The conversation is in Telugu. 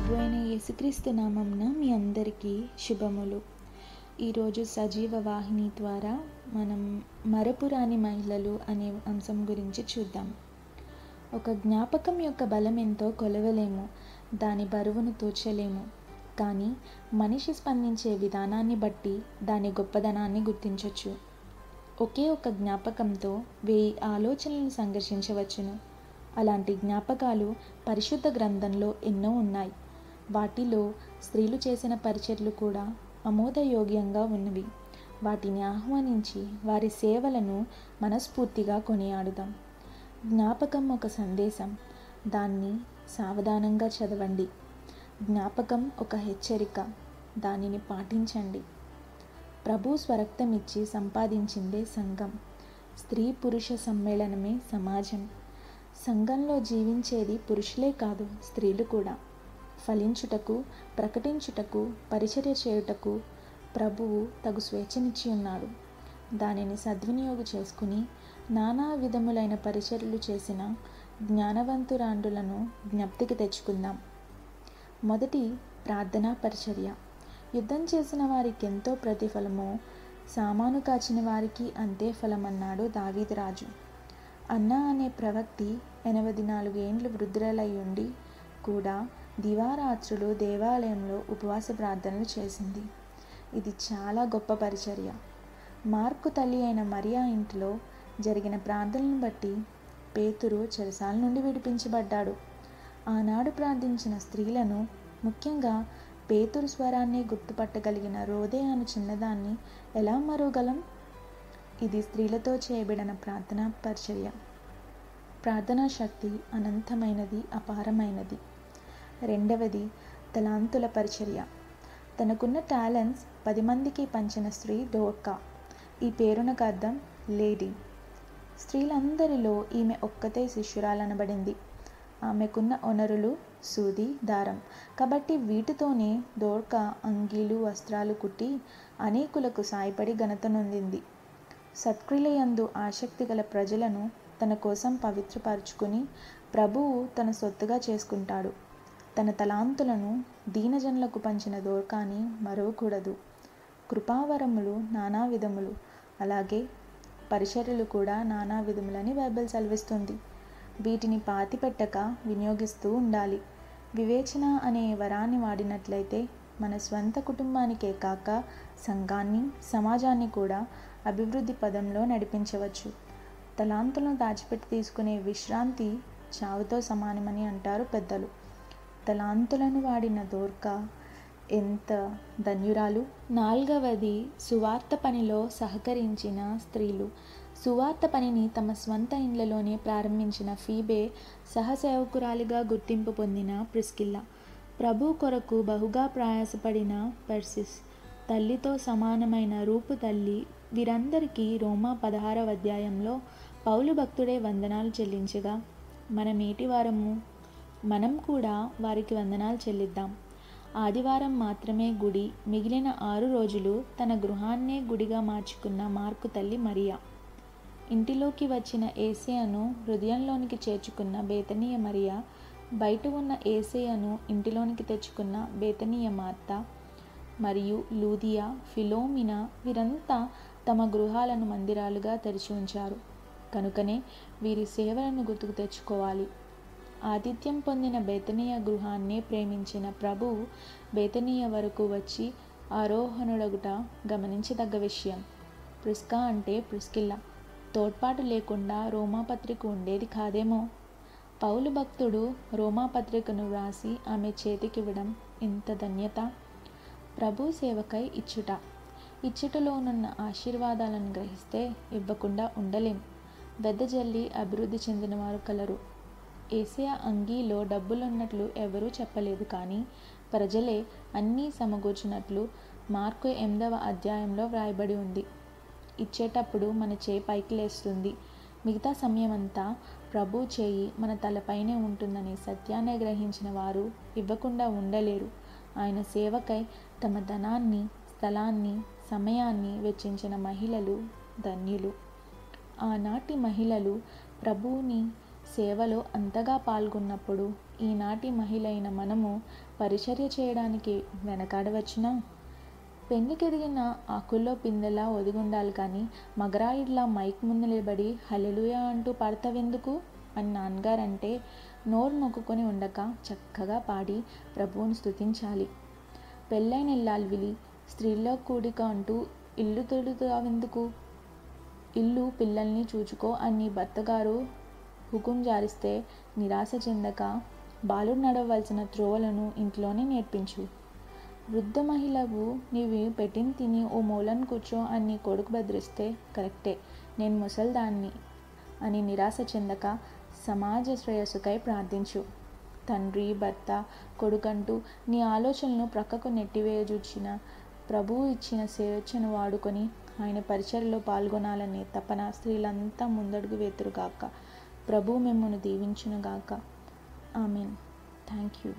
ప్రభు అయిన యేసుక్రీస్తు నామంన మీ అందరికీ శుభములు. ఈరోజు సజీవ వాహిని ద్వారా మనం మరపురాని మహిళలు అనే అంశం గురించి చూద్దాం. ఒక జ్ఞాపకం యొక్క బలం ఎంతో కొలవలేము దాని బరువును తూచలేము. కానీ మనిషి స్పందించే విధానాన్ని బట్టి దాని గొప్పదనాన్ని గుర్తించవచ్చు ఒకే ఒక జ్ఞాపకంతో వెయ్యి ఆలోచనలను సంఘర్షించవచ్చును. అలాంటి జ్ఞాపకాలు పరిశుద్ధ గ్రంథంలో ఎన్నో ఉన్నాయి. వాటిలో స్త్రీలు చేసిన పరిచర్లు కూడా ఆమోదయోగ్యంగా ఉన్నవి. వాటిని ఆహ్వానించి వారి సేవలను మనస్ఫూర్తిగా కొనియాడుదాం. జ్ఞాపకం ఒక సందేశం. దాన్ని సావధానంగా చదవండి. జ్ఞాపకం ఒక హెచ్చరిక. దానిని పాటించండి. ప్రభు స్వరక్తం ఇచ్చి సంపాదించిందే సంఘం. స్త్రీ పురుష సమ్మేళనమే సమాజం. సంఘంలో జీవించేది పురుషులే కాదు స్త్రీలు కూడా. ఫలించుటకు ప్రకటించుటకు పరిచర్య చేయుటకు ప్రభువు తగు స్వేచ్ఛనిచ్చి ఉన్నాడు. దానిని సద్వినియోగం చేసుకుని నానా విధములైన పరిచర్యలు చేసిన జ్ఞానవంతురాండులను జ్ఞప్తికి తెచ్చుకుందాం. మొదటి ప్రార్థనా పరిచర్య. యుద్ధం చేసిన వారికి ఎంతో ప్రతిఫలమో సామాను కాచిన వారికి అంతే ఫలమన్నాడు దావీదరాజు అన్నా అన్న అనే ప్రవక్తి ఎనభై నాలుగేండ్లు వృద్ధులై ఉండి కూడా దివారాత్రులు దేవాలయంలో ఉపవాస ప్రార్థనలు చేసింది. ఇది చాలా గొప్ప పరిచర్య. మార్కు తల్లి అయిన మరియా ఇంటిలో జరిగిన ప్రార్థనలను బట్టి పేతురు చెరసాల నుండి విడిపించబడ్డాడు. ఆనాడు ప్రార్థించిన స్త్రీలను ముఖ్యంగా పేతురు స్వరాన్ని గుర్తుపట్టగలిగిన రోదే అను చిన్నదాన్ని ఎలా మరుగలం ఇది స్త్రీలతో చేయబడిన ప్రార్థనా పరిచర్య. ప్రార్థనా శక్తి అనంతమైనది అపారమైనది. రెండవది తలాంతుల పరిచర్య. తనకున్న టాలెంట్స్ పది మందికి పంచిన స్త్రీ డోర్కా. ఈ పేరునకు అర్థం లేడీ. స్త్రీలందరిలో ఈమె ఒక్కతే శిష్యురాలనబడింది. ఆమెకున్న వనరులు సూది దారం. కాబట్టి వీటితోనే దోర్క అంగీలు వస్త్రాలు కుట్టి అనేకులకు సాయపడి ఘనతనొందింది సత్క్రియలయందు ఆసక్తి గల ప్రజలను తన కోసం పవిత్రపరుచుకుని ప్రభువు తన సొత్తుగా చేసుకుంటాడు. తన తలాంతులను దీనజనులకు పంచిన దోర్కాని మరవకూడదు. కృపావరములు నానా విధములు అలాగే పరిచర్యలు కూడా నానా విధములని బైబిల్ సెలవిస్తుంది. వీటిని పాతిపెట్టక వినియోగిస్తూ ఉండాలి. వివేచన అనే వరాన్ని వాడినట్లయితే మన స్వంత కుటుంబానికే కాక సంఘాన్ని సమాజాన్ని కూడా అభివృద్ధి పదంలో నడిపించవచ్చు. తలాంతులను దాచిపెట్టి తీసుకునే విశ్రాంతి చావుతో సమానమని అంటారు పెద్దలు. తలాంతులను వాడిన దోర్క ఎంత ధన్యురాలు? నాలుగవది సువార్త పనిలో సహకరించిన స్త్రీలు. సువార్త పనిని తమ స్వంత ఇండ్లలోనే ప్రారంభించిన ఫీబే సహసేవకురాలిగా గుర్తింపు పొందిన ప్రిస్కిల్లా. ప్రభు కొరకు బహుగా ప్రయాసపడిన పర్సిస్. తల్లితో సమానమైన రూపు తల్లి. వీరందరికీ రోమా పదహారవ అధ్యాయంలో పౌలు భక్తుడే వందనాలు చెల్లించగా మన మేటి వారము? మనం కూడా వారికి వందనాలు చెల్లిద్దాం. ఆదివారం మాత్రమే గుడి మిగిలిన ఆరు రోజులు తన గృహాన్నే గుడిగా మార్చుకున్న మార్కు తల్లి మరియా. ఇంటిలోకి వచ్చిన ఏసేయను హృదయంలోనికి చేర్చుకున్న బేతనీయ మరియా బయట ఉన్న ఏసేయను ఇంటిలోనికి తెచ్చుకున్న బేతనీయ మార్త మరియు లూదియా ఫిలోమినా వీరంతా తమ గృహాలను మందిరాలుగా తెరిచి ఉంచారు. కనుకనే వీరి సేవలను గుర్తుకు తెచ్చుకోవాలి. ఆతిథ్యం పొందిన బేతనీయ గృహాన్నే ప్రేమించిన ప్రభువు బేతనీయ వరకు వచ్చి ఆరోహణుడగుట గమనించదగ్గ విషయం. ప్రిస్కా అంటే ప్రిస్కిల్ల. తోడ్పాటు లేకుండా రోమాపత్రిక ఉండేది కాదేమో? పౌలు భక్తుడు రోమాపత్రికను వ్రాసి ఆమె చేతికివ్వడం ఇంత ధన్యత? ప్రభు సేవకై ఇచ్చుట. ఇచ్చుటలోనున్న ఆశీర్వాదాలను గ్రహిస్తే ఇవ్వకుండా ఉండలేం. వెదజల్లి అభివృద్ధి చెందినవారు కలరు. ఏసియా అంగీలో డబ్బులున్నట్లు ఎవరూ చెప్పలేదు కానీ ప్రజలే అన్నీ సమకూర్చినట్లు మార్కు ఎనిమిదవ అధ్యాయంలో వ్రాయబడి ఉంది. ఇచ్చేటప్పుడు మన చేయి పైకి లేస్తుంది. మిగతా సమయమంతా ప్రభు చేయి మన తలపైనే ఉంటుందనే సత్యాన్ని గ్రహించిన వారు ఇవ్వకుండా ఉండలేరు. ఆయన సేవకై తమ ధనాన్ని స్థలాన్ని సమయాన్ని వెచ్చించిన మహిళలు ధన్యులు. ఆనాటి మహిళలు ప్రభువుని సేవలో అంతగా పాల్గొన్నప్పుడు ఈనాటి మహిళ అయిన మనము పరిచర్య చేయడానికి వెనకాడవచ్చునా? పెళ్ళికెదిగిన ఆకుల్లో పిందెలా ఒదిగుండాలి కానీ మగరాయిడ్లా మైక్ ముందు నిలబడి హలెలుయా అంటూ పాడతావెందుకు? అని నాన్నగారంటే నోరు మొక్కుకొని ఉండక చక్కగా పాడి ప్రభువును స్తుతించాలి. పెళ్ళైన ఇల్లాల్విలి స్త్రీల్లో కూడిక అంటూ ఇల్లు తొడుతావెందుకు ఇల్లు పిల్లల్ని చూచుకో అని భర్తగారు హుకుం జారిస్తే నిరాశ చెందక బాలుడు నడవలసిన త్రోవలను ఇంట్లోనే నేర్పించు. వృద్ధ మహిళవు నీవి పెట్టిన తిని ఓ మూలను కూర్చో అని కొడుకు బెదిరిస్తే కరెక్టే నేను ముసల్దాన్ని అని నిరాశ చెందక సమాజ శ్రేయస్సుకై ప్రార్థించు. తండ్రి భర్త కొడుకంటూ నీ ఆలోచనలను ప్రక్కకు నెట్టివేయజూచిన ప్రభువు ఇచ్చిన స్వేచ్ఛను వాడుకొని ఆయన పరిచయలో పాల్గొనాలనే తపన స్త్రీలంతా ముందడుగు వేతురుగాక. ప్రభు మిమ్మల్ని దీవించునుగాక. ఆమెన్. Thank you